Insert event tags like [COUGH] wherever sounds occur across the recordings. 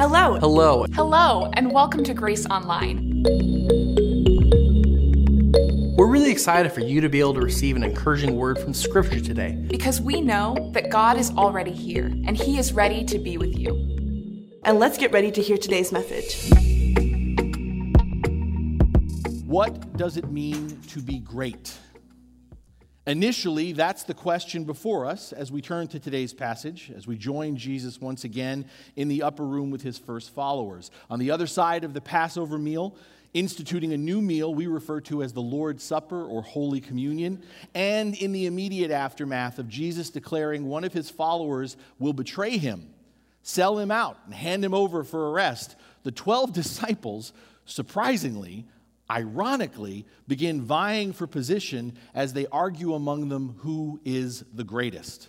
Hello. Hello. Hello, and welcome to Grace Online. We're really excited for you to be able to receive an encouraging word from Scripture today. Because we know that God is already here and He is ready to be with you. And let's get ready to hear today's message. What does it mean to be great? Initially, that's the question before us as we turn to today's passage, as we join Jesus once again in the upper room with his first followers. On the other side of the Passover meal, instituting a new meal we refer to as the Lord's Supper or Holy Communion, and in the immediate aftermath of Jesus declaring one of his followers will betray him, sell him out, and hand him over for arrest, the 12 [LAUGHS] disciples, surprisingly, ironically, begin vying for position as they argue among them who is the greatest.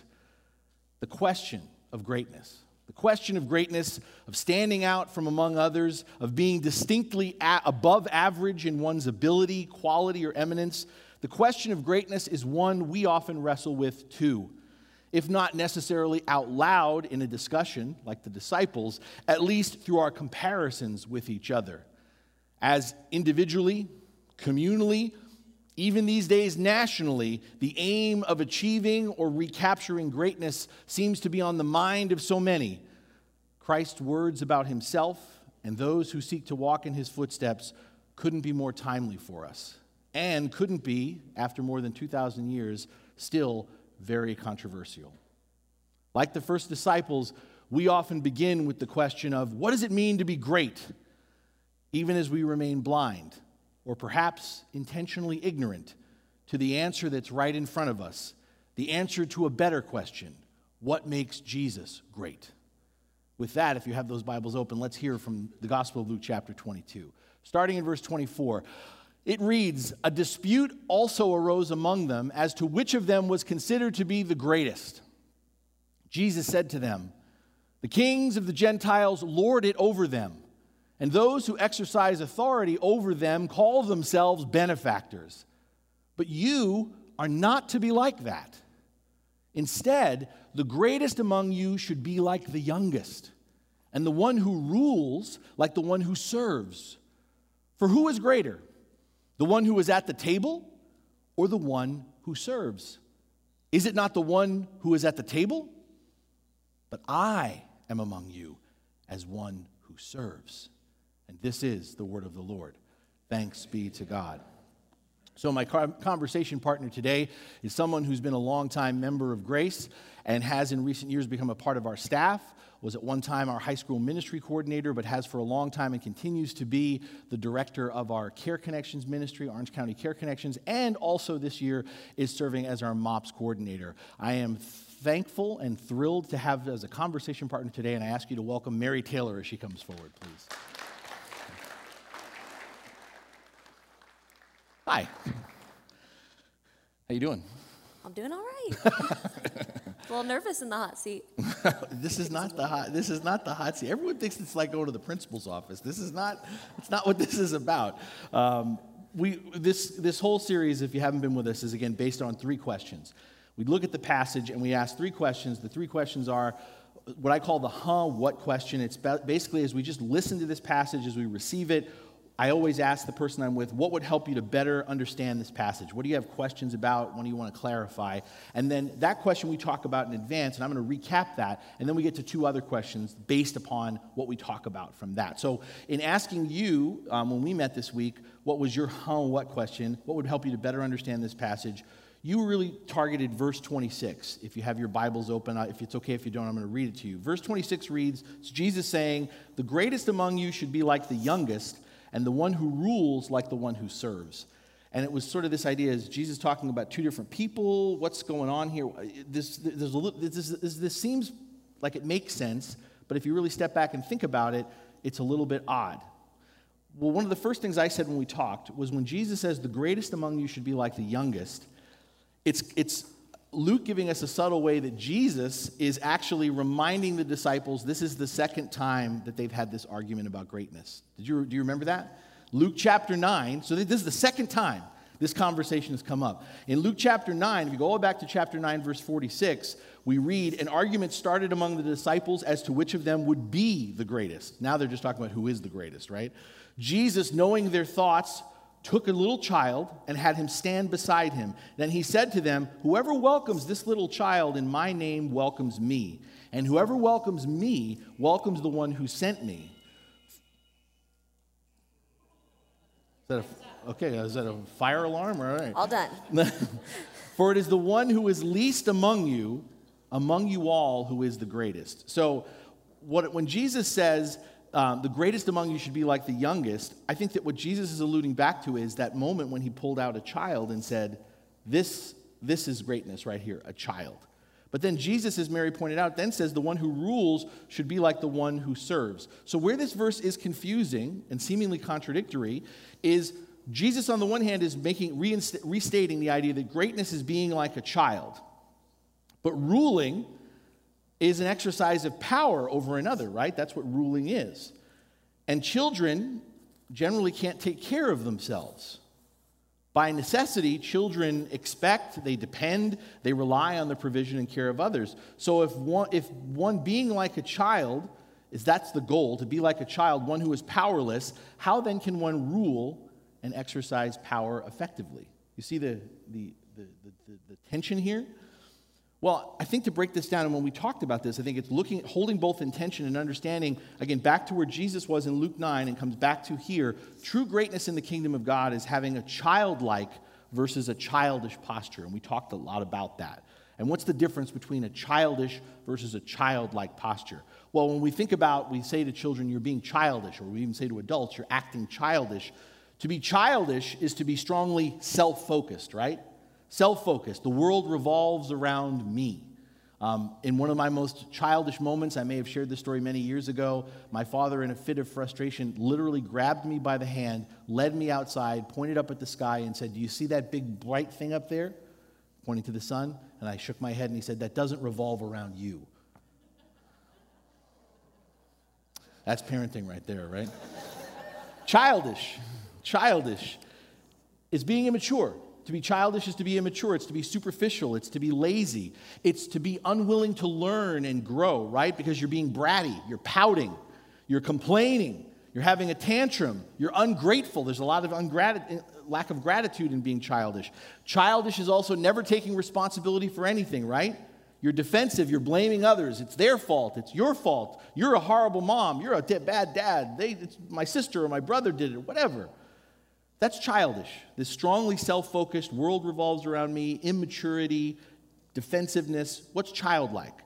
The question of greatness. The question of greatness, of standing out from among others, of being distinctly above average in one's ability, quality, or eminence, the question of greatness is one we often wrestle with too. If not necessarily out loud in a discussion like the disciples, at least through our comparisons with each other as individually, communally, even these days nationally, the aim of achieving or recapturing greatness seems to be on the mind of so many. Christ's words about himself and those who seek to walk in his footsteps couldn't be more timely for us, and couldn't be, after more than 2,000 years, still very controversial. Like the first disciples, we often begin with the question of what does it mean to be great? Even as we remain blind or perhaps intentionally ignorant to the answer that's right in front of us, the answer to a better question what makes Jesus great? With that, if you have those Bibles open, let's hear from the Gospel of Luke, chapter 22. Starting in verse 24, it reads A dispute also arose among them as to which of them was considered to be the greatest. Jesus said to them, The kings of the Gentiles lord it over them and those who exercise authority over them call themselves benefactors. But you are not to be like that. Instead, the greatest among you should be like the youngest, and the one who rules like the one who serves. For who is greater, the one who is at the table or the one who serves? Is it not the one who is at the table? But I am among you as one who serves. And this is the word of the Lord. Thanks be to God. So, my conversation partner today is someone who's been a longtime member of Grace and has in recent years become a part of our staff. Was at one time our high school ministry coordinator, but has for a long time and continues to be the director of our Care Connections ministry, Orange County Care Connections, and also this year is serving as our MOPS coordinator. I am thankful and thrilled to have as a conversation partner today, and I ask you to welcome Mary Taylor as she comes forward, please. Hi. How you doing? I'm doing all right. [LAUGHS] a little nervous in the hot seat. [LAUGHS] this is not the hot. This is not the hot seat. Everyone thinks it's like going to the principal's office. This is not. It's not what [LAUGHS] this is about. Um, we this this whole series, if you haven't been with us, is again based on three questions. We look at the passage and we ask three questions. The three questions are what I call the huh, what question. It's basically as we just listen to this passage, as we receive it, I always ask the person I'm with, what would help you to better understand this passage? What do you have questions about? What do you want to clarify? And then that question we talk about in advance, and I'm going to recap that, and then we get to two other questions based upon what we talk about from that. So, in asking you, um, when we met this week, what was your how what question? What would help you to better understand this passage? You really targeted verse 26. If you have your Bibles open, uh, if it's okay if you don't, I'm going to read it to you. Verse 26 reads It's Jesus saying, The greatest among you should be like the youngest and the one who rules like the one who serves. And it was sort of this idea is Jesus talking about two different people? What's going on here? This, there's a little, this, this, this seems like it makes sense, but if you really step back and think about it, it's a little bit odd. Well, one of the first things I said when we talked was when Jesus says the greatest among you should be like the youngest, it's, it's Luke giving us a subtle way that Jesus is actually reminding the disciples this is the second time that they've had this argument about greatness. Did you, do you remember that? Luke chapter 9. So, this is the second time this conversation has come up. In Luke chapter 9, if you go all back to chapter 9, verse 46, we read an argument started among the disciples as to which of them would be the greatest. Now they're just talking about who is the greatest, right? Jesus, knowing their thoughts, took a little child and had him stand beside him. Then he said to them, Whoever welcomes this little child in my name welcomes me. And whoever welcomes me welcomes the one who sent me. Is that a, okay, is that a fire alarm? All right. All done. [LAUGHS] For it is the one who is least among you, among you all, who is the greatest. So, what, when Jesus says, um, the greatest among you should be like the youngest, I think that what Jesus is alluding back to is that moment when he pulled out a child and said, This, this is greatness right here, a child. But then Jesus, as Mary pointed out, then says the one who rules should be like the one who serves. So, where this verse is confusing and seemingly contradictory is Jesus, on the one hand, is making, restating the idea that greatness is being like a child, but ruling is an exercise of power over another, right? That's what ruling is. And children generally can't take care of themselves. By necessity, children expect, they depend, they rely on the provision and care of others. So if one, if one being like a child is that's the goal, to be like a child, one who is powerless, how then can one rule and exercise power effectively? You see the, the, the, the, the tension here? Well, I think to break this down, and when we talked about this, I think it's looking, holding both intention and understanding, again, back to where Jesus was in Luke 9 and comes back to here. True greatness in the kingdom of God is having a childlike versus a childish posture. And we talked a lot about that. And what's the difference between a childish versus a childlike posture? Well, when we think about, we say to children, you're being childish, or we even say to adults, you're acting childish. To be childish is to be strongly self focused, right? Self focused. The world revolves around me. Um, in one of my most childish moments, I may have shared this story many years ago. My father, in a fit of frustration, literally grabbed me by the hand, led me outside, pointed up at the sky, and said, Do you see that big bright thing up there? Pointing to the sun. And I shook my head and he said, That doesn't revolve around you. That's parenting right there, right? [LAUGHS] childish, childish is being immature. To be childish is to be immature. It's to be superficial. It's to be lazy. It's to be unwilling to learn and grow, right? Because you're being bratty. You're pouting. You're complaining. You're having a tantrum. You're ungrateful. There's a lot of ungrat- eh, lack of gratitude in being childish. Childish is also never taking responsibility for anything, right? You're defensive. You're blaming others. It's their fault. It's your fault. You're a horrible mom. You're a bad dad. They, my sister or my brother did it, whatever. That's childish. This strongly self focused world revolves around me, immaturity, defensiveness. What's childlike?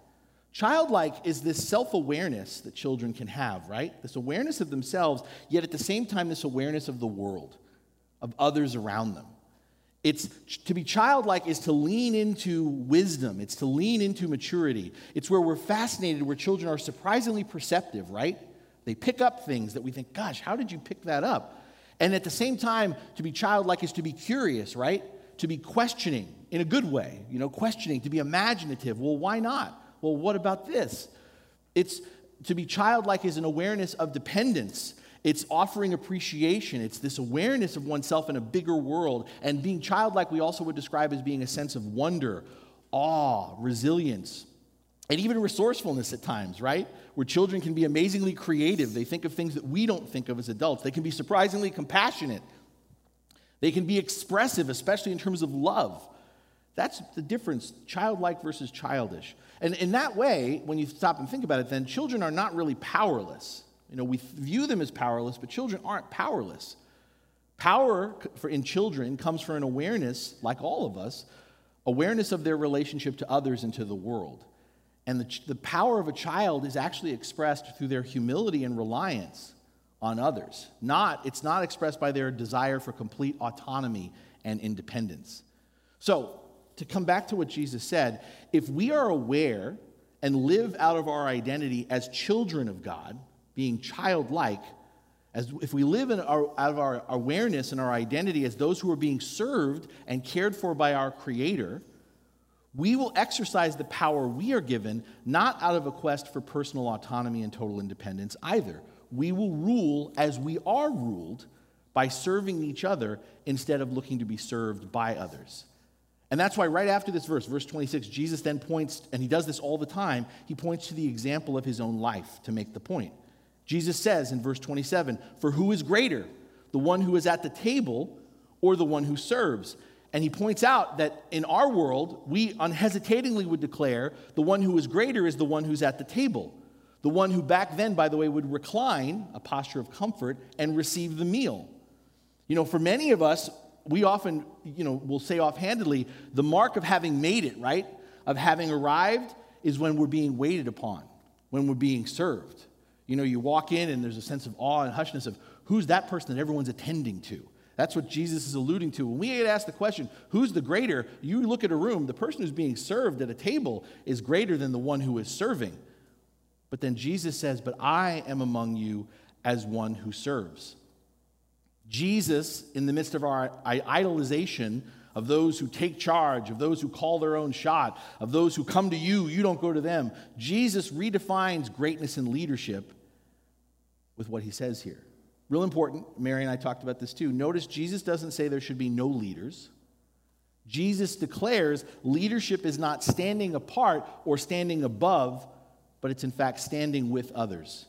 Childlike is this self awareness that children can have, right? This awareness of themselves, yet at the same time, this awareness of the world, of others around them. It's to be childlike is to lean into wisdom, it's to lean into maturity. It's where we're fascinated, where children are surprisingly perceptive, right? They pick up things that we think, gosh, how did you pick that up? And at the same time, to be childlike is to be curious, right? To be questioning in a good way, you know, questioning, to be imaginative. Well, why not? Well, what about this? It's to be childlike is an awareness of dependence. It's offering appreciation. It's this awareness of oneself in a bigger world. And being childlike, we also would describe as being a sense of wonder, awe, resilience, and even resourcefulness at times, right? Where children can be amazingly creative. They think of things that we don't think of as adults. They can be surprisingly compassionate. They can be expressive, especially in terms of love. That's the difference, childlike versus childish. And in that way, when you stop and think about it, then children are not really powerless. You know, we view them as powerless, but children aren't powerless. Power for, in children comes from an awareness, like all of us, awareness of their relationship to others and to the world. And the, the power of a child is actually expressed through their humility and reliance on others. Not, it's not expressed by their desire for complete autonomy and independence. So, to come back to what Jesus said, if we are aware and live out of our identity as children of God, being childlike, as if we live in our, out of our awareness and our identity as those who are being served and cared for by our Creator, we will exercise the power we are given not out of a quest for personal autonomy and total independence either. We will rule as we are ruled by serving each other instead of looking to be served by others. And that's why, right after this verse, verse 26, Jesus then points, and he does this all the time, he points to the example of his own life to make the point. Jesus says in verse 27 For who is greater, the one who is at the table or the one who serves? And he points out that in our world, we unhesitatingly would declare the one who is greater is the one who's at the table. The one who back then, by the way, would recline, a posture of comfort, and receive the meal. You know, for many of us, we often, you know, will say offhandedly, the mark of having made it, right? Of having arrived is when we're being waited upon, when we're being served. You know, you walk in and there's a sense of awe and hushness of who's that person that everyone's attending to? That's what Jesus is alluding to. When we get asked the question, who's the greater? You look at a room, the person who's being served at a table is greater than the one who is serving. But then Jesus says, But I am among you as one who serves. Jesus, in the midst of our idolization of those who take charge, of those who call their own shot, of those who come to you, you don't go to them, Jesus redefines greatness and leadership with what he says here. Real important, Mary and I talked about this too. Notice Jesus doesn't say there should be no leaders. Jesus declares leadership is not standing apart or standing above, but it's in fact standing with others.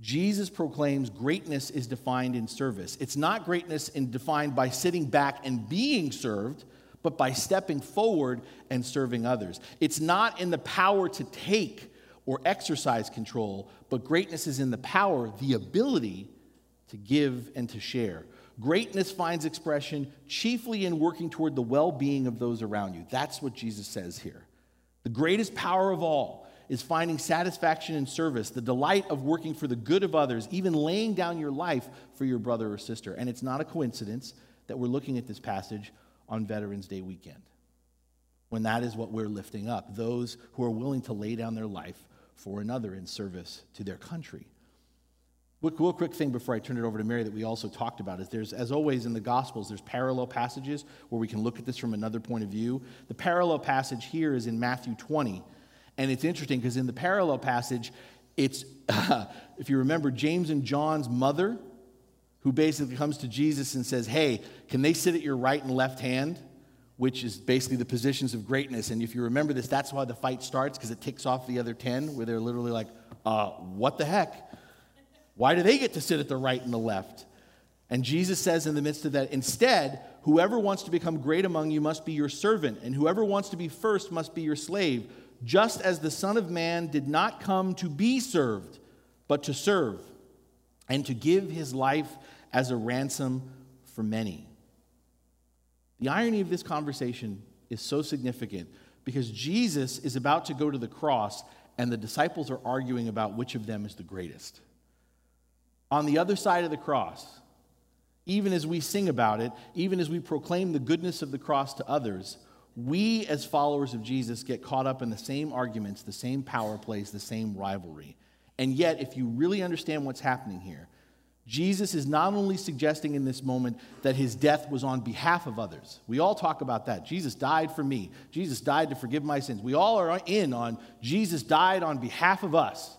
Jesus proclaims greatness is defined in service. It's not greatness in defined by sitting back and being served, but by stepping forward and serving others. It's not in the power to take or exercise control, but greatness is in the power, the ability to give and to share. Greatness finds expression chiefly in working toward the well being of those around you. That's what Jesus says here. The greatest power of all is finding satisfaction in service, the delight of working for the good of others, even laying down your life for your brother or sister. And it's not a coincidence that we're looking at this passage on Veterans Day weekend, when that is what we're lifting up those who are willing to lay down their life for another in service to their country. Real quick thing before I turn it over to Mary that we also talked about is there's, as always in the Gospels, there's parallel passages where we can look at this from another point of view. The parallel passage here is in Matthew 20, and it's interesting because in the parallel passage, it's, uh, [LAUGHS] if you remember, James and John's mother, who basically comes to Jesus and says, Hey, can they sit at your right and left hand? Which is basically the positions of greatness. And if you remember this, that's why the fight starts, because it ticks off the other 10, where they're literally like, uh, What the heck? Why do they get to sit at the right and the left? And Jesus says in the midst of that, instead, whoever wants to become great among you must be your servant, and whoever wants to be first must be your slave just as the Son of Man did not come to be served, but to serve, and to give his life as a ransom for many. The irony of this conversation is so significant because Jesus is about to go to the cross, and the disciples are arguing about which of them is the greatest. On the other side of the cross, even as we sing about it, even as we proclaim the goodness of the cross to others, we as followers of Jesus get caught up in the same arguments, the same power plays, the same rivalry. And yet, if you really understand what's happening here, Jesus is not only suggesting in this moment that his death was on behalf of others. We all talk about that. Jesus died for me. Jesus died to forgive my sins. We all are in on Jesus died on behalf of us.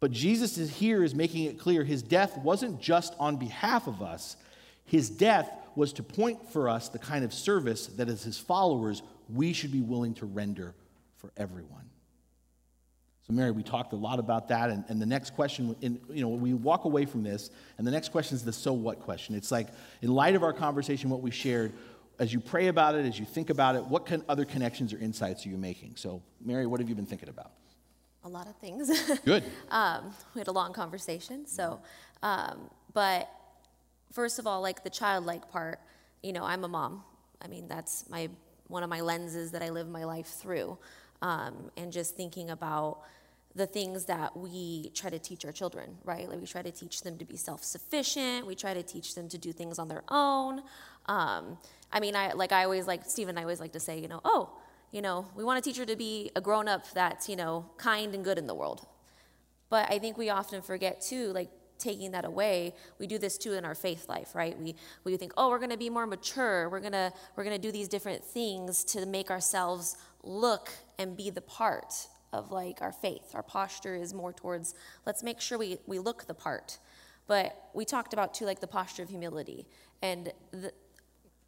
But Jesus is here is making it clear his death wasn't just on behalf of us. His death was to point for us the kind of service that as his followers we should be willing to render for everyone. So, Mary, we talked a lot about that. And, and the next question, in, you know, we walk away from this, and the next question is the so what question. It's like, in light of our conversation, what we shared, as you pray about it, as you think about it, what other connections or insights are you making? So, Mary, what have you been thinking about? A lot of things. Good. [LAUGHS] um, we had a long conversation. So, um, but first of all, like the childlike part, you know, I'm a mom. I mean, that's my one of my lenses that I live my life through, um, and just thinking about the things that we try to teach our children, right? Like we try to teach them to be self-sufficient. We try to teach them to do things on their own. Um, I mean, I like I always like Stephen. I always like to say, you know, oh, you know, we want a teacher to be a grown-up that's you know kind and good in the world. But I think we often forget too, like taking that away we do this too in our faith life right we we think oh we're to be more mature we're to we're to do these different things to make ourselves look and be the part of like our faith our posture is more towards let's make sure we we look the part But we talked about too, like the posture of humility. And the,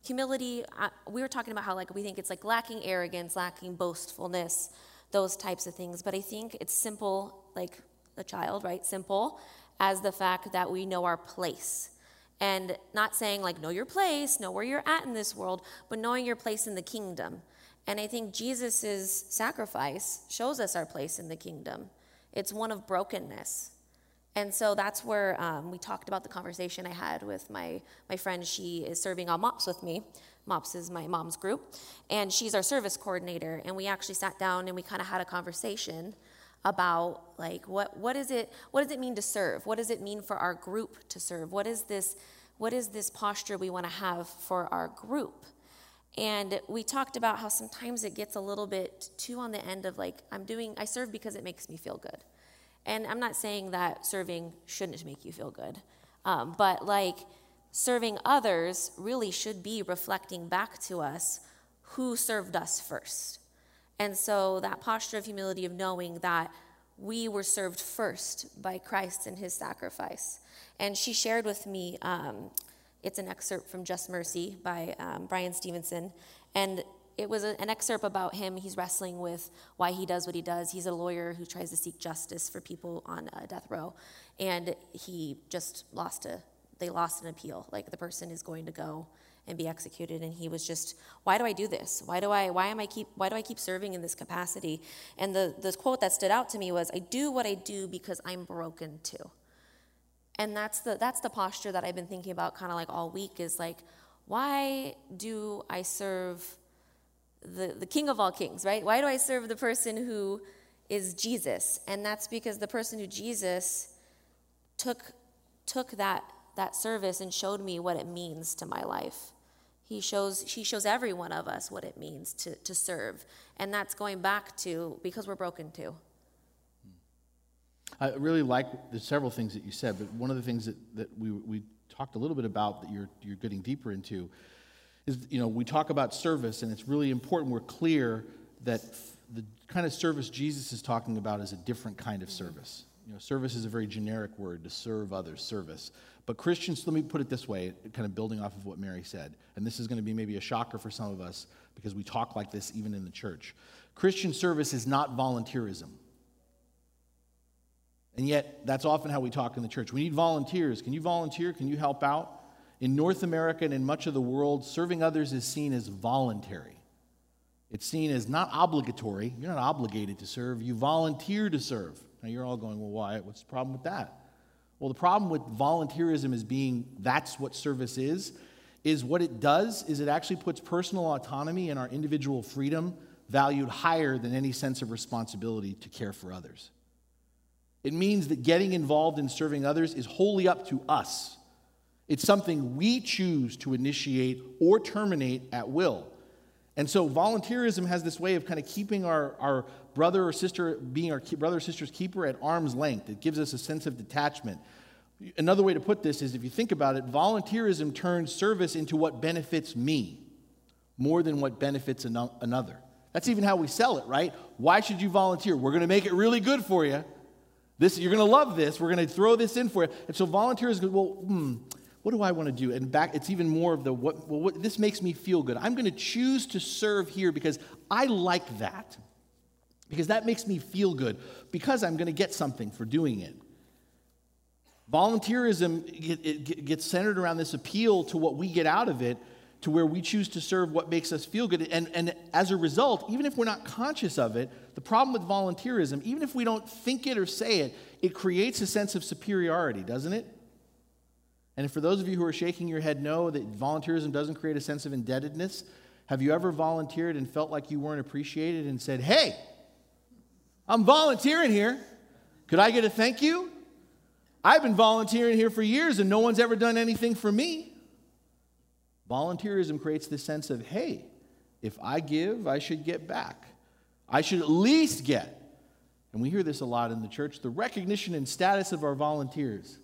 humility, uh, we were talking about how like we think it's like lacking arrogance, lacking boastfulness, those types of things. But I think it's simple, like a child, right? Simple as the fact that we know our place. And not saying like know your place, know where you're at in this world, but knowing your place in the kingdom. And I think Jesus' sacrifice shows us our place in the kingdom. It's one of brokenness. And so that's where um, we talked about the conversation I had with my, my friend. She is serving on MOPS with me. MOPS is my mom's group. And she's our service coordinator. And we actually sat down and we kind of had a conversation about like what, what is it what does it mean to serve what does it mean for our group to serve what is this what is this posture we want to have for our group and we talked about how sometimes it gets a little bit too on the end of like i'm doing i serve because it makes me feel good and I'm not saying that serving shouldn't make you feel good, um, but like serving others really should be reflecting back to us who served us first. And so that posture of humility of knowing that we were served first by Christ and his sacrifice. And she shared with me, um, it's an excerpt from Just Mercy by um, Bryan Stevenson. And it was an excerpt about him. He's wrestling with why he does what he does. He's a lawyer who tries to seek justice for people on uh, death row, and he just lost a. They lost an appeal. Like the person is going to go and be executed, and he was just, why do I do this? Why do I? Why am I keep? Why do I keep serving in this capacity? And the the quote that stood out to me was, I do what I do because I'm broken too. And that's the that's the posture that I've been thinking about, kind of like all week. Is like, why do I serve? The, the king of all kings, right? Why do I serve the person who is Jesus? And that's because the person who Jesus took, took that, that service and showed me what it means to my life. He shows, he shows every one of us what it means to, to serve. And that's going back to because we're broken too. I really like the several things that you said, but one of the things that, that we, we talked a little bit about that you're, you're getting deeper into is, you know, we talk about service, and it's really important we're clear that the kind of service Jesus is talking about is a different kind of service. You know, service is a very generic word to serve others, service. But Christians, let me put it this way, kind of building off of what Mary said, and this is going to be maybe a shocker for some of us because we talk like this even in the church. Christian service is not volunteerism. And yet, that's often how we talk in the church. We need volunteers. Can you volunteer? Can you help out? In North America and in much of the world, serving others is seen as voluntary. It's seen as not obligatory. You're not obligated to serve, you volunteer to serve. Now you're all going, well, why? What's the problem with that? Well, the problem with volunteerism as being that's what service is, is what it does is it actually puts personal autonomy and our individual freedom valued higher than any sense of responsibility to care for others. It means that getting involved in serving others is wholly up to us. It's something we choose to initiate or terminate at will. And so volunteerism has this way of kind of keeping our, our brother or sister, being our brother or sister's keeper at arm's length. It gives us a sense of detachment. Another way to put this is if you think about it, volunteerism turns service into what benefits me more than what benefits another. That's even how we sell it, right? Why should you volunteer? We're going to make it really good for you. This, you're going to love this. We're going to throw this in for you. And so volunteers go, well, hmm, what do I want to do? And back, it's even more of the what, well, what this makes me feel good. I'm going to choose to serve here because I like that. Because that makes me feel good. Because I'm going to get something for doing it. Volunteerism it, it gets centered around this appeal to what we get out of it, to where we choose to serve what makes us feel good. And, and as a result, even if we're not conscious of it, the problem with volunteerism, even if we don't think it or say it, it creates a sense of superiority, doesn't it? And for those of you who are shaking your head no, that volunteerism doesn't create a sense of indebtedness, have you ever volunteered and felt like you weren't appreciated and said, hey, I'm volunteering here. Could I get a thank you? I've been volunteering here for years and no one's ever done anything for me. Volunteerism creates this sense of, hey, if I give, I should get back. I should at least get, and we hear this a lot in the church, the recognition and status of our volunteers.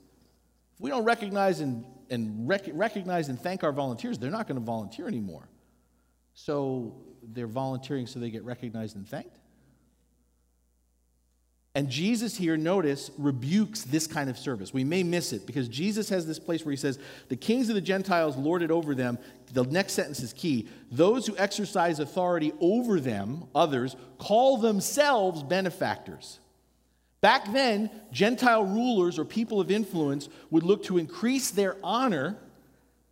If we don't recognize and, and rec- recognize and thank our volunteers, they're not going to volunteer anymore. So they're volunteering so they get recognized and thanked. And Jesus here, notice, rebukes this kind of service. We may miss it because Jesus has this place where he says, The kings of the Gentiles lord it over them. The next sentence is key. Those who exercise authority over them, others, call themselves benefactors. Back then, Gentile rulers or people of influence would look to increase their honor,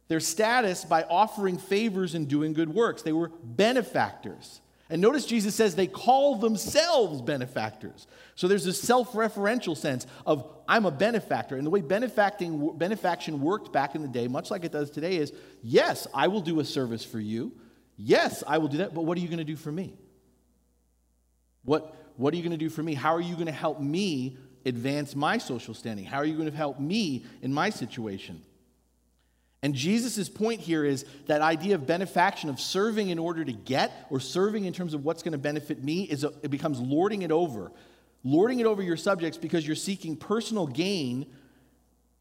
their status, by offering favors and doing good works. They were benefactors. And notice Jesus says they call themselves benefactors. So there's this self referential sense of I'm a benefactor. And the way benefacting, benefaction worked back in the day, much like it does today, is yes, I will do a service for you. Yes, I will do that, but what are you going to do for me? What, what are you going to do for me? How are you going to help me advance my social standing? How are you going to help me in my situation? And Jesus' point here is that idea of benefaction, of serving in order to get, or serving in terms of what's going to benefit me, is a, it becomes lording it over. Lording it over your subjects because you're seeking personal gain,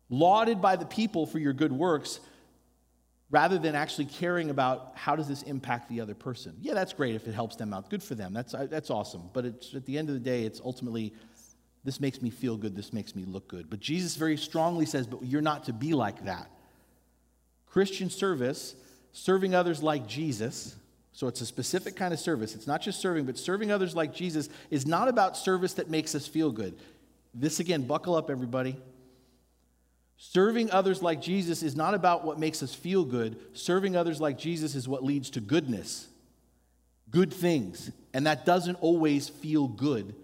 lauded by the people for your good works, rather than actually caring about how does this impact the other person. Yeah, that's great if it helps them out. Good for them. That's, that's awesome. But at the end of the day, it's ultimately this makes me feel good, this makes me look good. But Jesus very strongly says, but you're not to be like that. Christian service, serving others like Jesus, so it's a specific kind of service. It's not just serving, but serving others like Jesus is not about service that makes us feel good. This again, buckle up, everybody. Serving others like Jesus is not about what makes us feel good. Serving others like Jesus is what leads to goodness, good things. And that doesn't always feel good,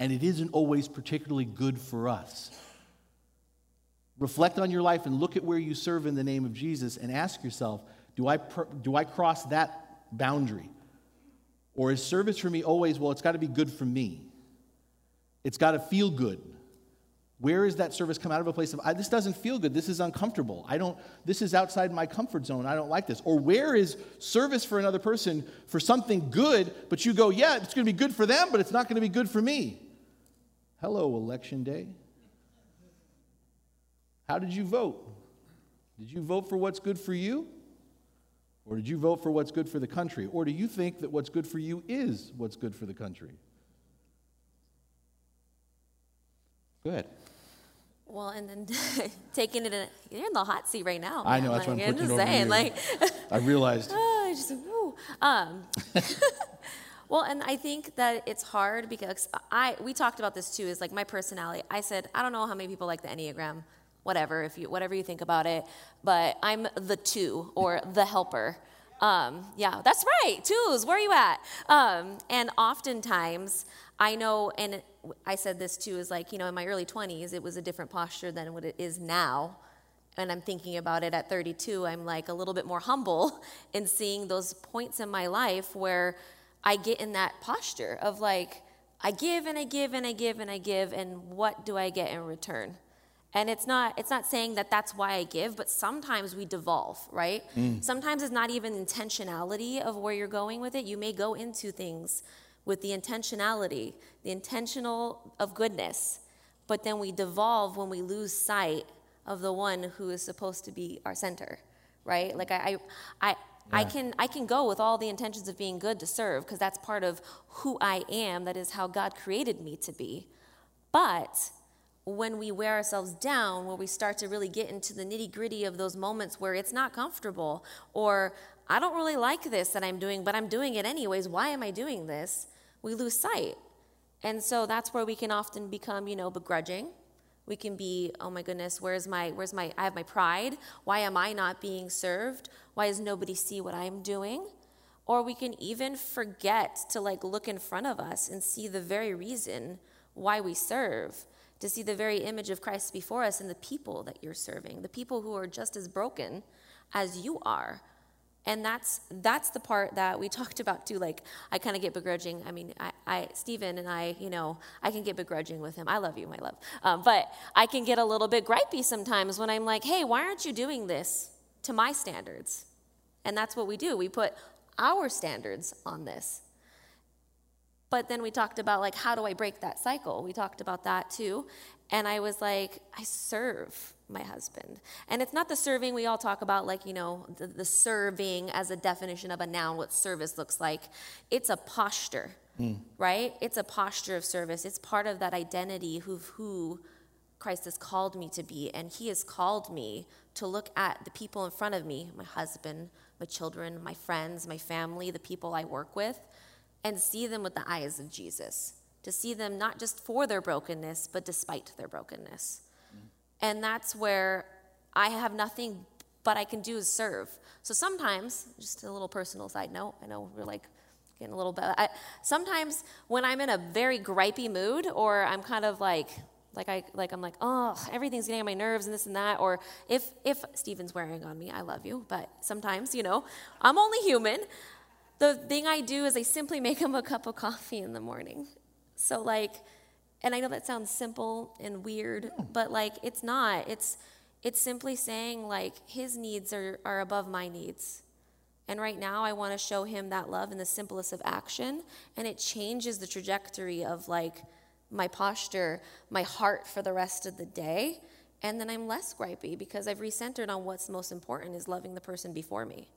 and it isn't always particularly good for us. Reflect on your life and look at where you serve in the name of Jesus and ask yourself do I, do I cross that boundary? Or is service for me always, well, it's got to be good for me? It's got to feel good. Where is that service come out of a place of, I, this doesn't feel good, this is uncomfortable, I don't, this is outside my comfort zone, I don't like this? Or where is service for another person for something good, but you go, yeah, it's going to be good for them, but it's not going to be good for me? Hello, election day. How did you vote? Did you vote for what's good for you? Or did you vote for what's good for the country? Or do you think that what's good for you is what's good for the country? Go ahead. Well, and then [LAUGHS] taking it, in, you're in the hot seat right now. I know, that's like, what I'm just it over saying, like, [LAUGHS] I realized. [LAUGHS] ah, just, woo. Um, well, and I think that it's hard because I we talked about this too. Is like my personality. I said I don't know how many people like the enneagram, whatever if you whatever you think about it, but I'm the two or the helper. Um, yeah, that's right. Twos, where are you at? Um, and oftentimes, I know, and I said this too, is like, you know, in my early 20s, it was a different posture than what it is now. And I'm thinking about it at 32, I'm like a little bit more humble [LAUGHS] in seeing those points in my life where I get in that posture of like, I give and I give and I give and I give, and what do I get in return? And it's not it's not saying that that's why I give, but sometimes we devolve, right? Mm. Sometimes it's not even intentionality of where you're going with it. You may go into things with the intentionality, the intentional of goodness, but then we devolve when we lose sight of the one who is supposed to be our center, right? Like I I I, I can I can go with all the intentions of being good to serve because that's part of who I am. That is how God created me to be. But when we wear ourselves down, where we start to really get into the nitty gritty of those moments where it's not comfortable, or I don't really like this that I'm doing, but I'm doing it anyways. Why am I doing this? We lose sight. And so that's where we can often become, you know, begrudging. We can be, oh my goodness, where's my, where's my, I have my pride. Why am I not being served? Why does nobody see what I'm doing? Or we can even forget to like look in front of us and see the very reason why we serve, to see the very image of Christ before us in the people that you're serving, the people who are just as broken as you are. And that's that's the part that we [LAUGHS] talked about too. Like I kind of get begrudging. I mean, I, I Stephen and I, you know, I can get begrudging with him. I love you, my love, um, but I can get a little bit gripey sometimes when I'm like, hey, why aren't you doing this to my standards? And that's what we do. We put our standards on this. But then we talked about like how do I break that cycle? We talked about that too. And I was like, I serve my husband. And it's not the serving we all talk about, like, you know, the, the serving as a definition of a noun, what service looks like. It's a posture hmm. right? It's a posture of service. It's part of that identity of who Christ has called me to be. And He has called me to look at the people in front of me my husband, my children, my friends, my family, the people I work with and see them with the eyes of Jesus. To see them not just for their brokenness, but despite their brokenness. And that's where I have nothing but I can do is serve. So sometimes, just a little personal side note, I know we're like getting a little bit. I, sometimes when I'm in a very gripey mood, or I'm kind of like, like I like I'm like, oh, everything's getting on my nerves and this and that. Or if if Stephen's wearing on me, I love you, but sometimes you know I'm only human. The thing I do is I simply make him a cup of coffee in the morning. So like, and I know that sounds simple and weird, hmm. but like it's not. It's it's simply saying like his needs are, are above my needs. And right now I want to show him that love in the simplest of action. And it changes the trajectory of like my posture, my heart for the rest of the day. And then I'm less gripey because I've recentered on what's most important is loving the person before me.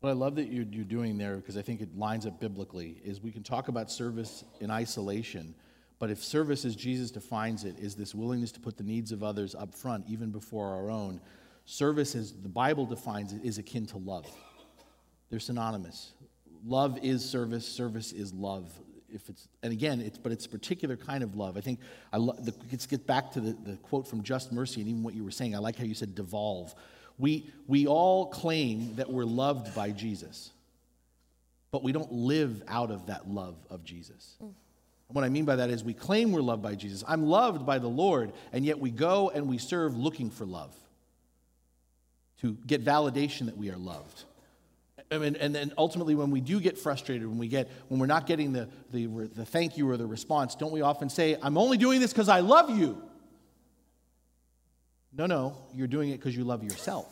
What I love that you're, you're doing there, because I think it lines up biblically, is we can talk about service in isolation, but if service as Jesus defines it is this willingness to put the needs of others up front, even before our own, service as the Bible defines it is akin to love. They're synonymous. Love is service, service is love. If it's, and again, it's, but it's a particular kind of love. I think I lo- the, let's get back to the, the quote from Just Mercy and even what you were saying. I like how you said devolve. We, we all claim that we're loved by Jesus, but we don't live out of that love of Jesus. Mm-hmm. Mm. What I mean by that is we claim we're loved by Jesus. I'm loved by the Lord, and yet we go and we serve looking for love to get validation that we are loved. And, and then ultimately, when we do get frustrated, when we get when we're not getting the, the, the thank you or the response, don't we often say, I'm only doing this because I love you? No, no, you're doing it because you love yourself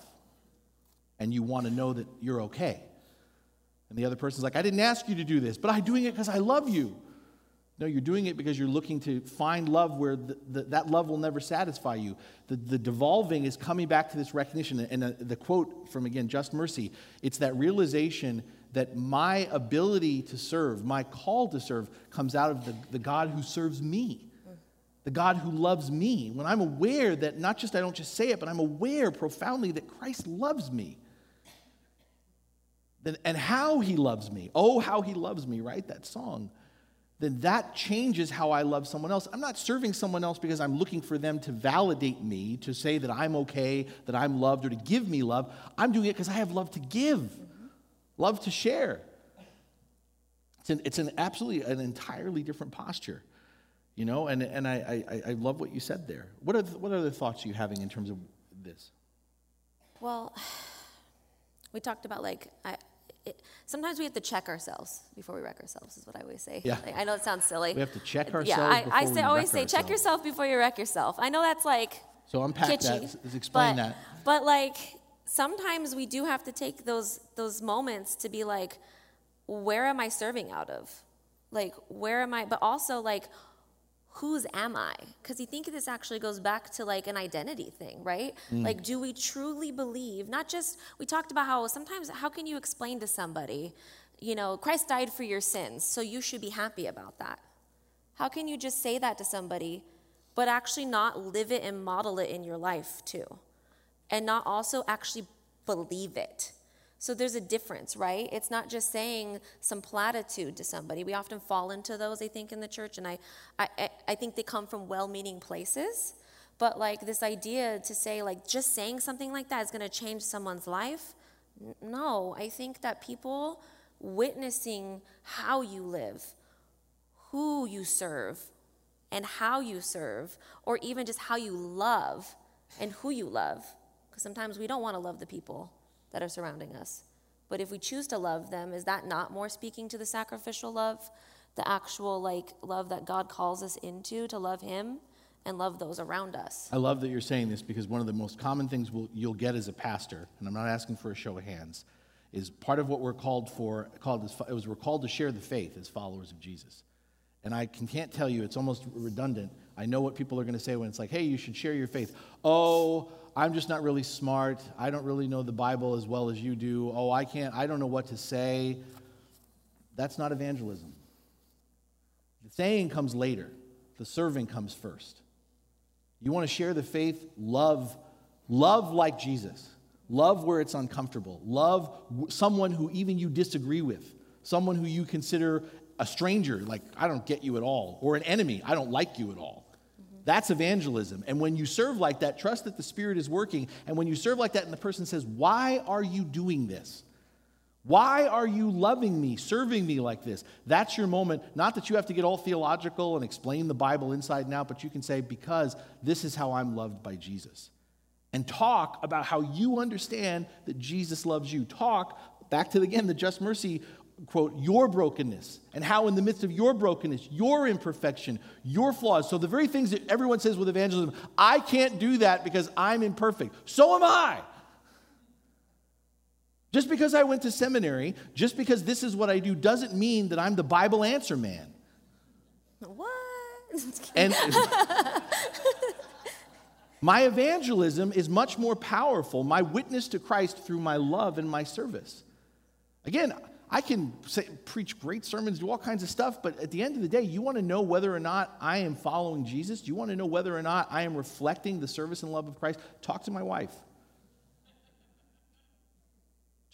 and you want to know that you're okay. And the other person's like, I didn't ask you to do this, but I'm doing it because I love you. No, you're doing it because you're looking to find love where the, the, that love will never satisfy you. The, the devolving is coming back to this recognition. And the, the quote from, again, Just Mercy it's that realization that my ability to serve, my call to serve, comes out of the, the God who serves me, the God who loves me. When I'm aware that not just I don't just say it, but I'm aware profoundly that Christ loves me. And how he loves me. Oh, how he loves me, right? That song then that changes how I love someone else. I'm not serving someone else because I'm looking for them to validate me, to say that I'm okay, that I'm loved, or to give me love. I'm doing it because I have love to give, love to share. It's an, it's an absolutely an entirely different posture, you know. And, and I, I, I love what you said there. What are the, what other thoughts are you having in terms of this? Well, [SIGHS] we talked about like I, it, sometimes we have to check ourselves before we wreck ourselves is what i always say. Yeah. Like, i know it sounds silly. We have to check ourselves yeah i, I say, always say ourselves. check yourself before you wreck yourself. I know that's like so unpack kitschy, that explain but, that. but like sometimes we do have to take those those moments to be like where am i serving out of? Like where am i but also like whose am I? Because you think this actually goes back to like an identity thing, right? Mm. Like, do we truly believe, not just, we talked about how sometimes, how can you explain to somebody, you know, Christ died for your sins, so you should be happy about that? How can you just say that to somebody, but actually not live it and model it in your life too? And not also actually believe it? So there's a difference, right? It's not just saying some platitude to somebody. We often fall into those, I think, in the church, and I, I, I think they come from well-meaning places. But like this idea to say, like, just saying something like that is going to change someone's life. No, I think that people witnessing how you live, who you serve, and how you serve, or even just how you love and who you love. Because sometimes we don't want to love the people that are surrounding us. But if we choose to love them, is that not more speaking to the sacrificial love, the actual like love that God calls us into to love Him and love those around us? I love that you're saying this because one of the most common things we'll, you'll get as a pastor, and I'm not asking for a show of hands, is part of what we're called for. Called as, it was we're called to share the faith as followers of Jesus. And I can, can't tell you, it's almost redundant. I know what people are going to say when it's like, hey, you should share your faith. Oh, I'm just not really smart. I don't really know the Bible as well as you do. Oh, I can't, I don't know what to say. That's not evangelism. The saying comes later, the serving comes first. You want to share the faith? Love, love like Jesus. Love where it's uncomfortable. Love someone who even you disagree with, someone who you consider a stranger, like, I don't get you at all, or an enemy, I don't like you at all. That's evangelism. And when you serve like that, trust that the Spirit is working. And when you serve like that and the person says, Why are you doing this? Why are you loving me, serving me like this? That's your moment. Not that you have to get all theological and explain the Bible inside and out, but you can say, Because this is how I'm loved by Jesus. And talk about how you understand that Jesus loves you. Talk, back to again the just mercy quote, your brokenness and how, in the midst of your brokenness, your imperfection, your flaws. So, the very things that everyone says with evangelism, I can't do that because I'm imperfect. So am I. Just because I went to seminary, just because this is what I do, doesn't mean that I'm the Bible answer man. What? [LAUGHS] and [LAUGHS] my evangelism is much more powerful, my witness to Christ through my love and my service. Again, I can say, preach great sermons, do all kinds of stuff, but at the end of the day, you want to know whether or not I am following Jesus? You want to know whether or not I am reflecting the service and love of Christ? Talk to my wife.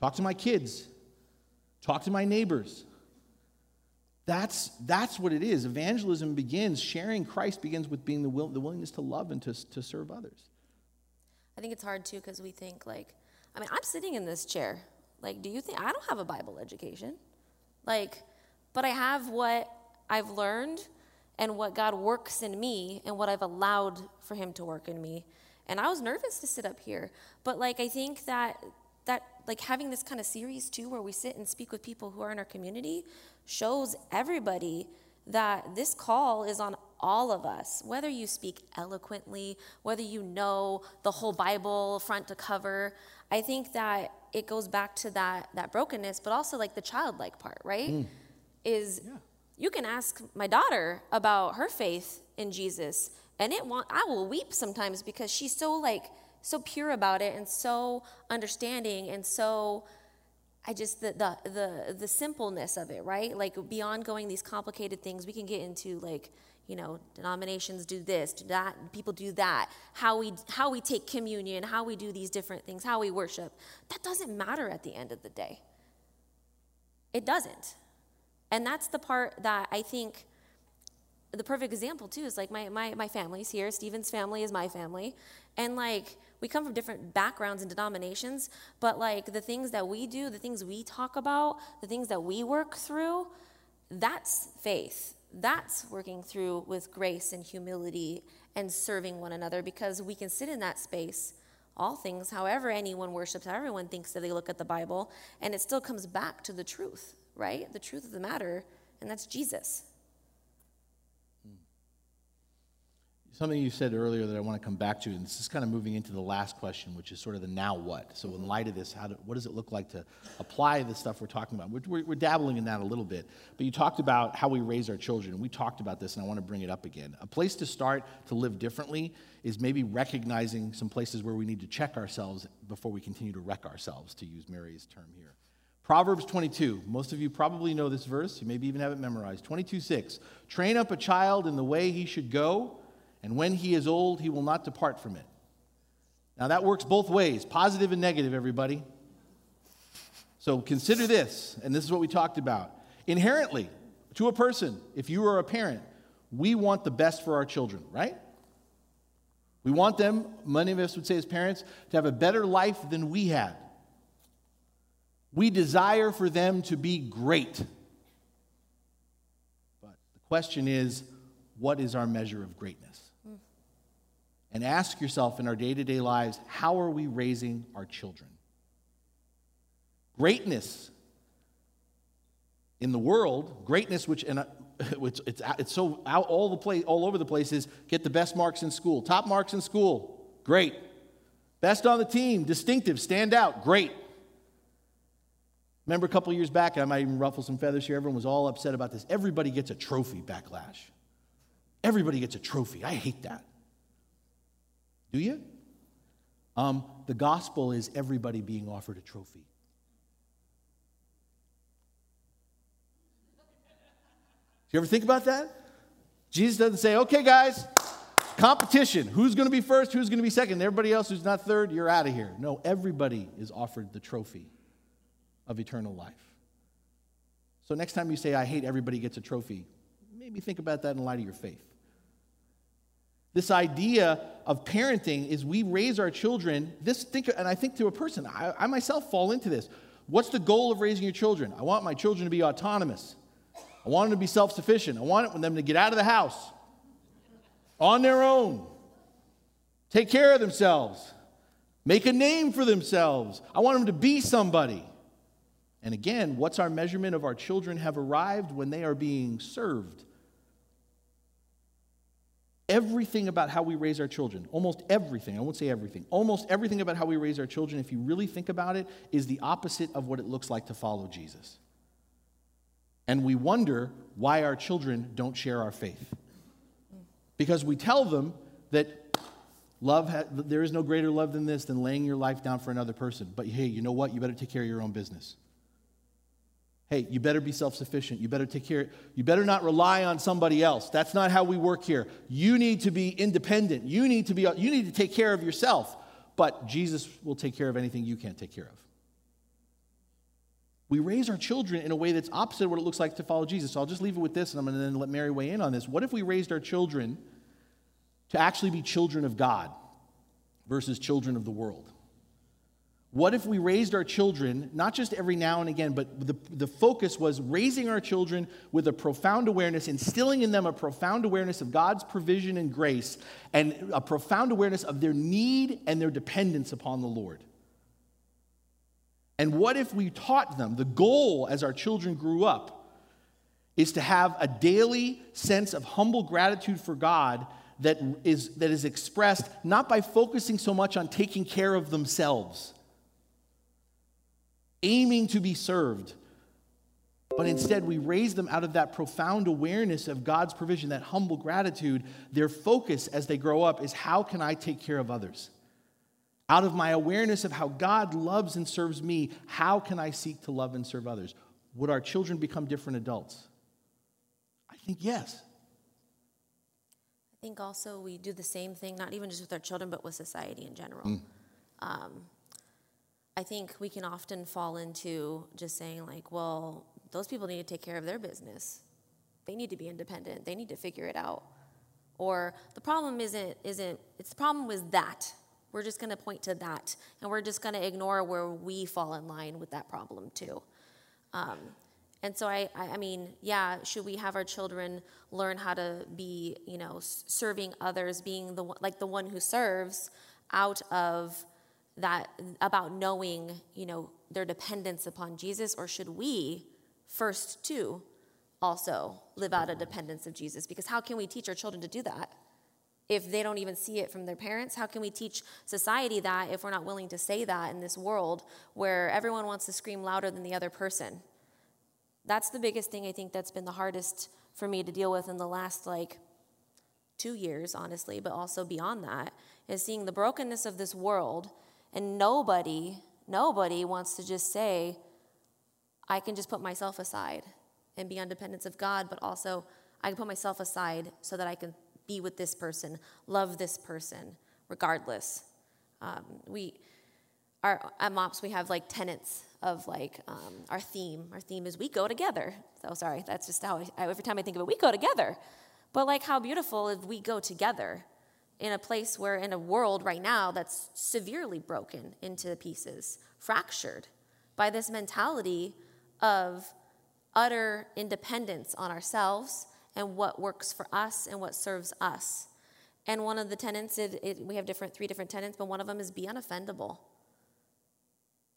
Talk to my kids. Talk to my neighbors. That's, that's what it is. Evangelism begins, sharing Christ begins with being the, will, the willingness to love and to, to serve others. I think it's hard too because we think, like, I mean, I'm sitting in this chair. Like, do you think I don't have a Bible education? Like, but I have what I've learned and what God works in me and what I've allowed for Him to work in me. And I was nervous to sit up here, but like, I think that that like having this kind of series too, where we sit and speak with people who are in our community, shows everybody that this call is on all of us, whether you speak eloquently, whether you know the whole Bible front to cover. I think that it goes back to that that brokenness, but also like the childlike part, right? Mm. Is yeah. you can ask my daughter about her faith in Jesus, and it want I will weep sometimes because she's so like so pure about it and so understanding and so I just the the the the simpleness of it, right? Like beyond going these complicated things, we can get into like you know denominations do this, do that, people do that. How we how we take communion, how we do these different things, how we worship. That doesn't matter at the end of the day. It doesn't, and that's the part that I think. The perfect example too is like my my my family's here. Stephen's family is my family, and like we come from different backgrounds and denominations, but like the things that we do, the things we talk about, the things that we work through, that's faith. That's working through with grace and humility and serving one another because we can sit in that space, all things, however anyone worships, everyone thinks that they look at the Bible, and it still comes back to the truth, right? The truth of the matter, and that's Jesus. Something you said earlier that I want to come back to, and this is kind of moving into the last question, which is sort of the now what. So, in mm-hmm. light of this, how do, what does it look like to apply the stuff we're talking about? We're, we're, dabbling in that a little bit. But you talked about how we raise our children, we talked about this, and I want to bring it up again. A place to start to live differently is maybe recognizing some places where we need to check ourselves before we continue to wreck ourselves, to use Mary's term here. Proverbs 22. Most of you probably know this verse. You maybe even have it memorized. 22 6. Train up a child in the way he should go and when he is old, he will not depart from it. Now, that works both ways positive and negative, everybody. So consider this, and this is what we talked about. Inherently, to a person, if you are a parent, we want the best for our children, right? We want them, many of us would say as parents, to have a better life than we had. We desire for them to be great. But the question is, what is our measure of greatness? And ask yourself in our day to day lives how are we raising our children? Greatness in the world, greatness which, and [LAUGHS] which it's, it's so out all, the place, all over the place is get the best marks in school, top marks in school, great. Best on the team, distinctive, stand out, great. Remember a couple years back, I might even ruffle some feathers here, everyone was all upset about this. Everybody gets a trophy backlash. Everybody gets a trophy. I hate that. Do you? Um, the gospel is everybody being offered a trophy. Do you ever think about that? Jesus doesn't say, okay, guys, competition. Who's going to be first? Who's going to be second? Everybody else who's not third, you're out of here. No, everybody is offered the trophy of eternal life. So next time you say, I hate everybody gets a trophy, maybe think about that in light of your faith. This idea of parenting is we raise our children, this think, and I think to a person, I, I myself fall into this. What's the goal of raising your children? I want my children to be autonomous. I want them to be self sufficient. I want them to get out of the house on their own, take care of themselves, make a name for themselves. I want them to be somebody. And again, what's our measurement of our children have arrived when they are being served? Everything about how we raise our children, almost everything, I won't say everything, almost everything about how we raise our children, if you really think about it, is the opposite of what it looks like to follow Jesus. And we wonder why our children don't share our faith. Because we tell them that love ha- there is no greater love than this than laying your life down for another person. But hey, you know what? You better take care of your own business. Hey, you better be self sufficient. You better take care. You better not rely on somebody else. That's not how we work here. You need to be independent. You need to be. You need to take care of yourself. But Jesus will take care of anything you can't take care of. We raise our children in a way that's opposite of what it looks like to follow Jesus. So I'll just leave it with this, and I'm going to then let Mary weigh in on this. What if we raised our children to actually be children of God versus children of the world? What if we raised our children, not just every now and again, but the, the focus was raising our children with a profound awareness, instilling in them a profound awareness of God's provision and grace, and a profound awareness of their need and their dependence upon the Lord? And what if we taught them the goal as our children grew up is to have a daily sense of humble gratitude for God that is, that is expressed not by focusing so much on taking care of themselves, aiming to be served, but instead we raise them out of that profound awareness of God's provision, that humble gratitude. Their focus as they grow up is how can I take care of others? Out of my awareness of how God loves and serves me, how can I seek to love and serve others? Would our children become different adults? I think yes. I think also we do the same thing, not even just with our children, but with society in general. Mm. Um, I think we can often fall into just saying, like, well, those people need to take care of their business. They need to be independent. They need to figure it out. Or the problem isn't, isn't it's the problem with that we're just going to point to that, and we're just going to ignore where we fall in line with that problem too. Um, and so I, I, mean, yeah, should we have our children learn how to be, you know, serving others, being the like the one who serves, out of that about knowing, you know, their dependence upon Jesus, or should we first too also live out a dependence of Jesus? Because how can we teach our children to do that? if they don't even see it from their parents? How can we teach society that if we're not willing to say that in this world where everyone wants to scream louder than the other person? That's the biggest thing I think that's been the hardest for me to deal with in the last like two years, honestly, but also beyond that, is seeing the brokenness of this world and nobody, nobody wants to just say, I can just put myself aside and be on dependence of God, but also I can put myself aside so that I can be with this person, love this person, regardless. Um, we, our, at MOPS, we have like tenets of like um, our theme. Our theme is we go together. So sorry, that's just how I, every time I think of it, we go together. But like how beautiful if we go together in a place where, in a world right now that's severely broken into pieces, fractured by this mentality of utter independence on ourselves and what works for us and what serves us. And one of the tenants, it, we have different three different tenants, but one of them is be unoffendable.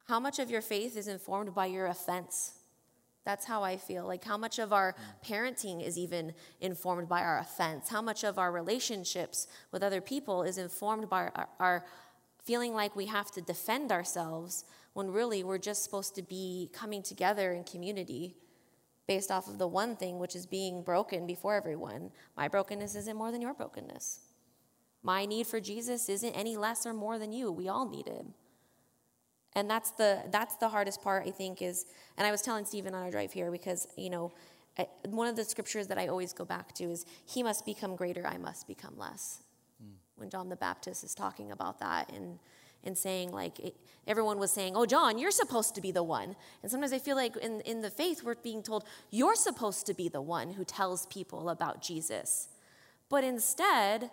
How much of your faith is informed by your offense? That's how I feel. Like, how much of our parenting is even informed by our offense? How much of our relationships with other people is informed by our, our feeling like we have to defend ourselves when really we're just supposed to be coming together in community based off of the one thing, which is being broken before everyone. My brokenness isn't more than your brokenness. My need for Jesus isn't any less or more than you. We all need him. And that's the that's the hardest part I think is and I was telling Stephen on our drive here because, you know, I, one of the scriptures that I always go back to is, He must become greater, I must become less. Mm. When John the Baptist is talking about that and, and saying, like, it, everyone was saying, Oh, John, you're supposed to be the one. And sometimes I feel like in, in the faith, we're being told, You're supposed to be the one who tells people about Jesus. But instead,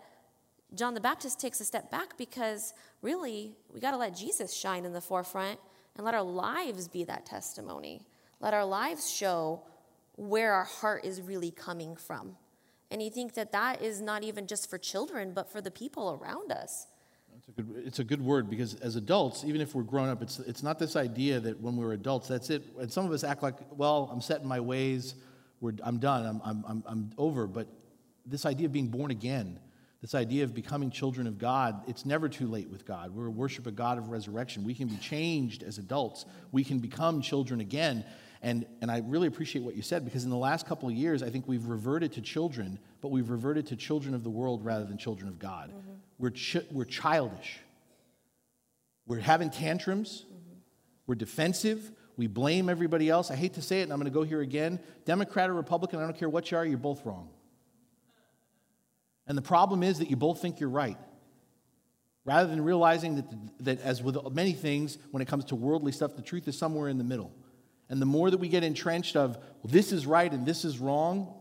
John the Baptist takes a step back because really, we got to let Jesus shine in the forefront and let our lives be that testimony. Let our lives show where our heart is really coming from. And you think that that is not even just for children, but for the people around us. It's a, good, it's a good word because as adults, even if we're grown up, it's, it's not this idea that when we're adults, that's it. And some of us act like, well, I'm set in my ways, we're, I'm done, I'm, I'm, I'm, I'm over. But this idea of being born again, this idea of becoming children of God, it's never too late with God. We're worship a God of resurrection. We can be changed as adults. We can become children again. And, and I really appreciate what you said because in the last couple of years, I think we've reverted to children, but we've reverted to children of the world rather than children of God. Mm-hmm. We're, ch- we're childish. We're having tantrums. Mm-hmm. We're defensive. We blame everybody else. I hate to say it, and I'm going to go here again. Democrat or Republican, I don't care what you are, you're both wrong. And the problem is that you both think you're right. Rather than realizing that, that, as with many things, when it comes to worldly stuff, the truth is somewhere in the middle. And the more that we get entrenched of, well, this is right and this is wrong,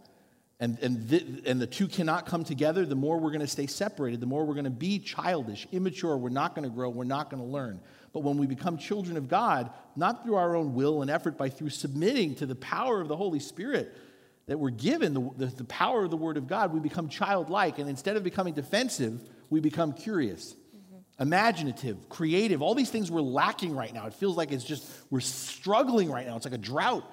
and, and, th- and the two cannot come together, the more we're going to stay separated, the more we're going to be childish, immature, we're not going to grow, we're not going to learn. But when we become children of God, not through our own will and effort, but through submitting to the power of the Holy Spirit, that we're given the, the, the, power of the Word of God, we become childlike. And instead of becoming defensive, we become curious, mm-hmm. imaginative, creative. All these things we're lacking right now. It feels like it's just, we're struggling right now. It's like a drought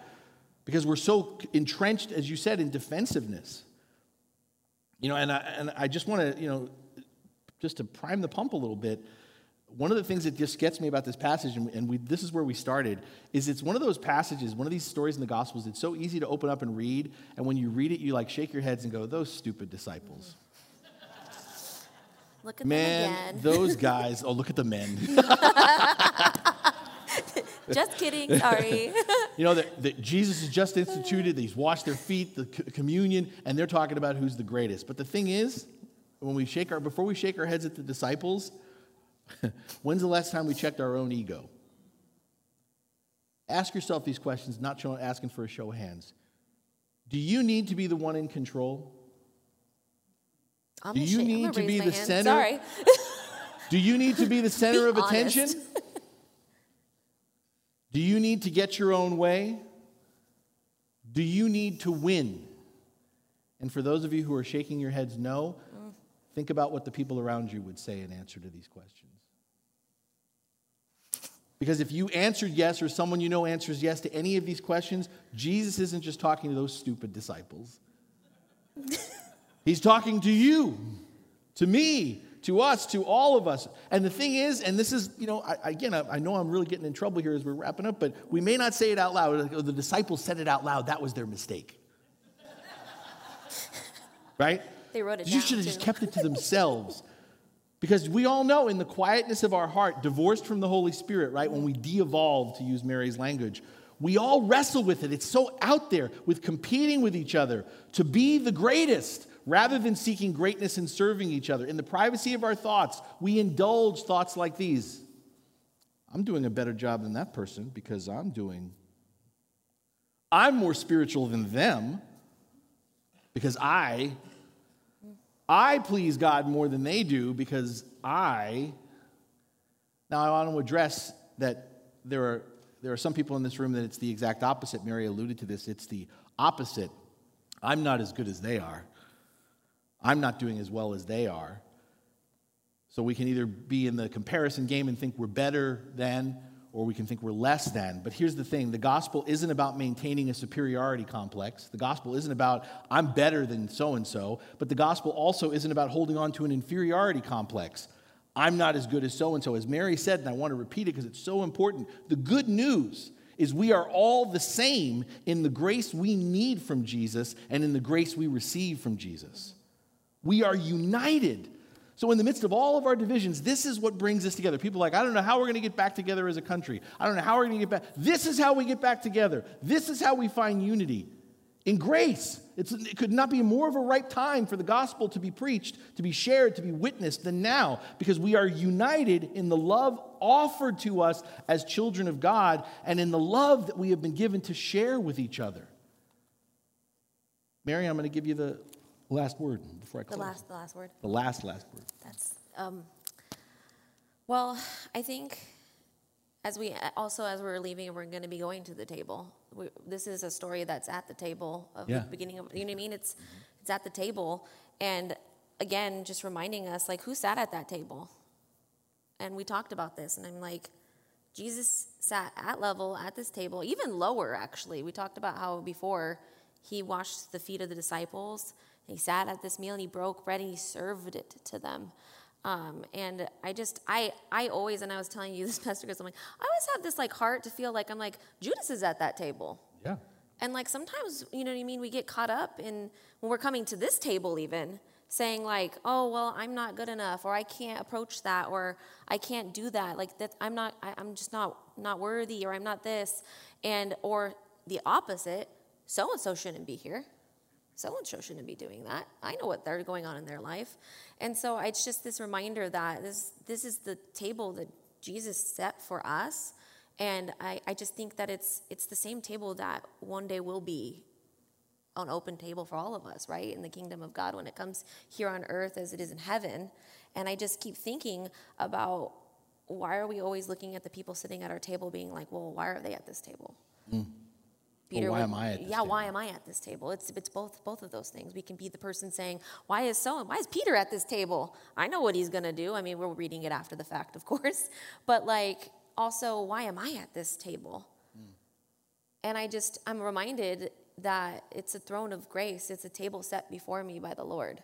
because we're so entrenched, as you said, in defensiveness. You know, and I, and I just want to, you know, just to prime the pump a little bit one of the things that just gets me about this passage, and, we, this is where we started, is it's one of those passages, one of these stories in the Gospels, it's so easy to open up and read, and when you read it, you like shake your heads and go, those stupid disciples. [LAUGHS] Look at Man, them again. those [LAUGHS] guys, oh, look at the men. [LAUGHS] just kidding, sorry. you know, that, that, Jesus has just instituted, he's washed their feet, the communion, and they're talking about who's the greatest. But the thing is, when we shake our, before we shake our heads at the disciples, [LAUGHS] When's the last time we checked our own ego? Ask yourself these questions, not showing, asking for a show of hands. Do you need to be the one in control? I'm Do you need to be the hand. center? Sorry. [LAUGHS] Do you need to be the center be of attention? [LAUGHS] Do you need to get your own way? Do you need to win? And for those of you who are shaking your heads no, mm. think about what the people around you would say in answer to these questions. Because if you answered yes, or someone you know answers yes to any of these questions, Jesus isn't just talking to those stupid disciples. He's talking to you, to me, to us, to all of us. And the thing is, and this is, you know, I, again, I, I, know I'm really getting in trouble here as we're wrapping up, but we may not say it out loud. Oh, the disciples said it out loud. That was their mistake. [LAUGHS] right? They wrote it You down, should have just kept it to themselves. [LAUGHS] Because we all know in the quietness of our heart, divorced from the Holy Spirit, right, when we de evolve, to use Mary's language, we all wrestle with it. It's so out there with competing with each other to be the greatest rather than seeking greatness and serving each other. In the privacy of our thoughts, we indulge thoughts like these I'm doing a better job than that person because I'm doing, I'm more spiritual than them because I I please God more than they do because I. Now, I want to address that there are, there are some people in this room that it's the exact opposite. Mary alluded to this. It's the opposite. I'm not as good as they are, I'm not doing as well as they are. So we can either be in the comparison game and think we're better than, or we can think we're less than. But here's the thing the gospel isn't about maintaining a superiority complex. The gospel isn't about, I'm better than so and so. But the gospel also isn't about holding on to an inferiority complex. I'm not as good as so and so. As Mary said, and I want to repeat it because it's so important the good news is we are all the same in the grace we need from Jesus and in the grace we receive from Jesus. We are united so, in the midst of all of our divisions, this is what brings us together. People like, I don't know how we're going to get back together as a country. I don't know how we're going to get back. This is how we get back together. This is how we find unity in grace. It's, it could not be more of a right time for the gospel to be preached, to be shared, to be witnessed than now, because we are united in the love offered to us as children of God and in the love that we have been given to share with each other. Mary, I'm going to give you the last word before I close. The last, the last word. The last, last word. That's um, well. I think as we also as we're leaving, we're going to be going to the table. We, this is a story that's at the table of Yeah. the beginning of. You know what I mean? It's it's at the table, and again, just reminding us like who sat at that table, and we talked about this, and I'm like. Jesus sat at level at this table, even lower actually. We talked about how before he washed the feet of the disciples. He sat at this meal and he broke bread and he served it to them. Um, and I just, I, I always, and I was telling you this, [LAUGHS] Pastor Chris, I'm like, I always have this like heart to feel like I'm like Judas is at that table. Yeah. And like sometimes, you know what I mean, we get caught up in when we're coming to this table even saying like, "Oh, well, I'm not good enough or I can't approach that or I can't do that." Like that I'm not I, I'm just not not worthy or I'm not this. And or the opposite, so and so shouldn't be here. So and so shouldn't be doing that. I know what they're going on in their life. And so it's just this reminder that this this is the table that Jesus set for us. And I, I just think that it's it's the same table that one day will be an open table for all of us, right? In the kingdom of God when it comes here on earth as it is in heaven. And I just keep thinking about why are we always looking at the people sitting at our table being like, well, why are they at this table? Hmm. Peter why would- am I at this yeah, table? why am I at this table? It's it's both both of those things. We can be the person saying, why is so why is Peter at this table? I know what he's gonna do. I mean, we're reading it after the fact, of [LAUGHS] course, but like also, why am I at this table? Hmm. And I just I'm reminded that it's a throne of grace. It's a table set before me by the Lord,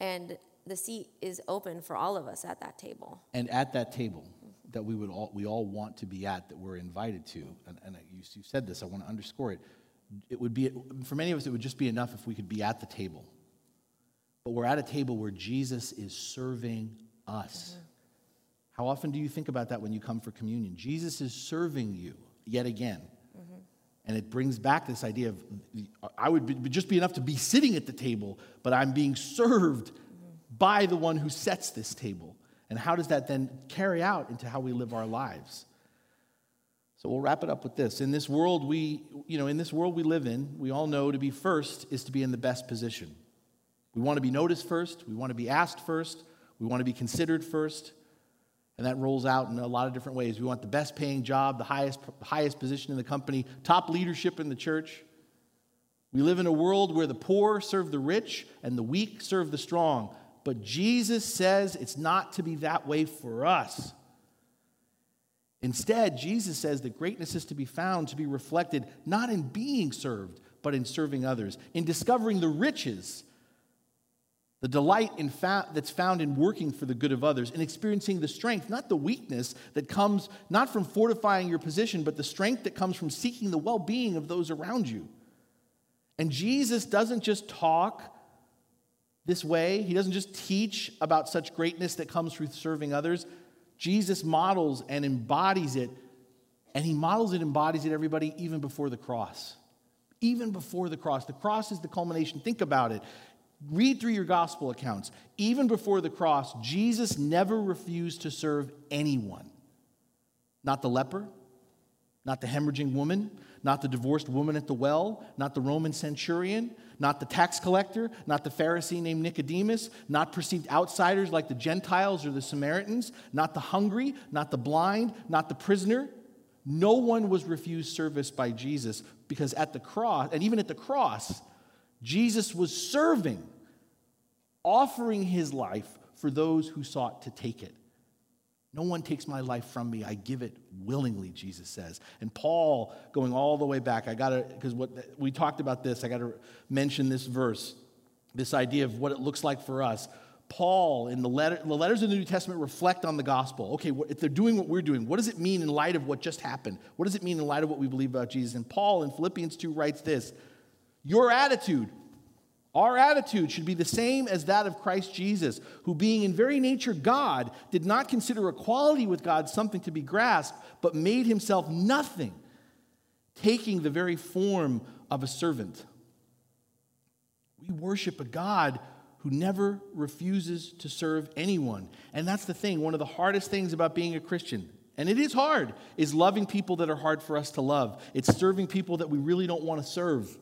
and the seat is open for all of us at that table. And at that table that we would all, we all want to be at, that we're invited to, and, and you, you said this, I want to underscore it. It would be, for many of us, it would just be enough if we could be at the table. But we're at a table where Jesus is serving us. Mm-hmm. How often do you think about that when you come for communion? Jesus is serving you yet again. Mm-hmm. And it brings back this idea of I would be, just be enough to be sitting at the table, but I'm being served mm-hmm. by the one who sets this table. And how does that then carry out into how we live our lives? So we'll wrap it up with this. In this world we, you know, in this world we live in, we all know to be first is to be in the best position. We want to be noticed first, we want to be asked first, we want to be considered first. And that rolls out in a lot of different ways. We want the best paying job, the highest, highest position in the company, top leadership in the church. We live in a world where the poor serve the rich and the weak serve the strong. But Jesus says it's not to be that way for us. Instead, Jesus says that greatness is to be found, to be reflected not in being served, but in serving others, in discovering the riches, the delight in fa- that's found in working for the good of others, in experiencing the strength, not the weakness that comes not from fortifying your position, but the strength that comes from seeking the well being of those around you. And Jesus doesn't just talk this way, He doesn't just teach about such greatness that comes through serving others. Jesus models and embodies it, and He models it, embodies it, everybody, even before the cross. Even before the cross. The cross is the culmination. Think about it. Read through your gospel accounts. Even before the cross, Jesus never refused to serve anyone. Not the leper, not the hemorrhaging woman, not the divorced woman at the well, not the Roman centurion, not the tax collector, not the Pharisee named Nicodemus, not perceived outsiders like the Gentiles or the Samaritans, not the hungry, not the blind, not the prisoner. No one was refused service by Jesus because at the cross, and even at the cross, Jesus was serving, offering his life for those who sought to take it. No one takes my life from me. I give it willingly, Jesus says. And Paul, going all the way back, I got to, because what we talked about this, I got to mention this verse, this idea of what it looks like for us. Paul, in the, letter, the letters of the New Testament, reflect on the gospel. Okay, if they're doing what we're doing, what does it mean in light of what just happened? What does it mean in light of what we believe about Jesus? And Paul in Philippians 2 writes this Your attitude, our attitude should be the same as that of Christ Jesus, who, being in very nature God, did not consider equality with God something to be grasped, but made himself nothing, taking the very form of a servant, We worship a God who never refuses to serve anyone. And that's the thing, one of the hardest things about being a Christian, and it is hard, is loving people that are hard for us to love. It's serving people that we really don't want to serve.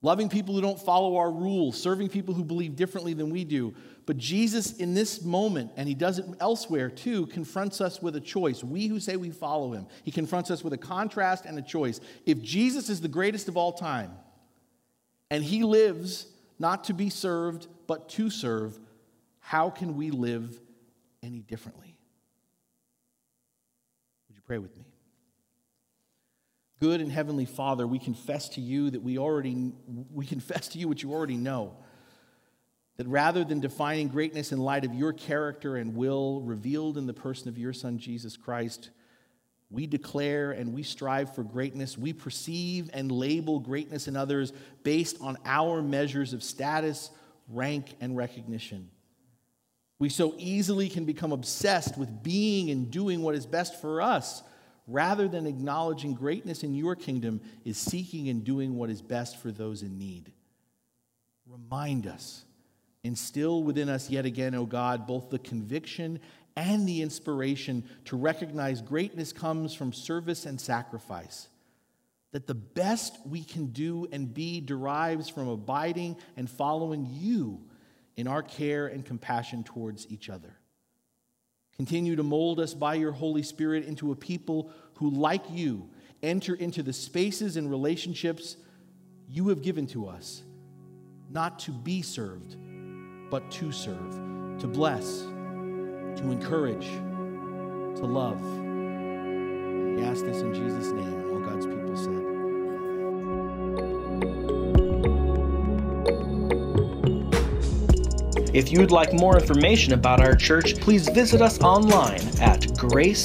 Loving people who don't follow our rules, serving people who believe differently than we do. But Jesus, in this moment, and he does it elsewhere too, confronts us with a choice. We who say we follow him, he confronts us with a contrast and a choice. If Jesus is the greatest of all time, and he lives not to be served, but to serve, how can we live any differently? Would you pray with me? Good and heavenly Father, we confess to you that we already we confess to you what you already know. That rather than defining greatness in light of your character and will revealed in the person of your son Jesus Christ, we declare and we strive for greatness. We perceive and label greatness in others based on our measures of status, rank, and recognition. We so easily can become obsessed with being and doing what is best for us rather than acknowledging greatness in your kingdom is seeking and doing what is best for those in need. Remind us, instill within us yet again, O God, both the conviction and the inspiration to recognize greatness comes from service and sacrifice. That the best we can do and be derives from abiding and following you in our care and compassion towards each other. Continue to mold us by your Holy Spirit into a people who, like you, enter into the spaces and relationships you have given to us, not to be served, but to serve, to bless to encourage, to love. We ask this in Jesus' name. and All God's people said. If you'd like more information about our church, please visit us online at gracehb.org.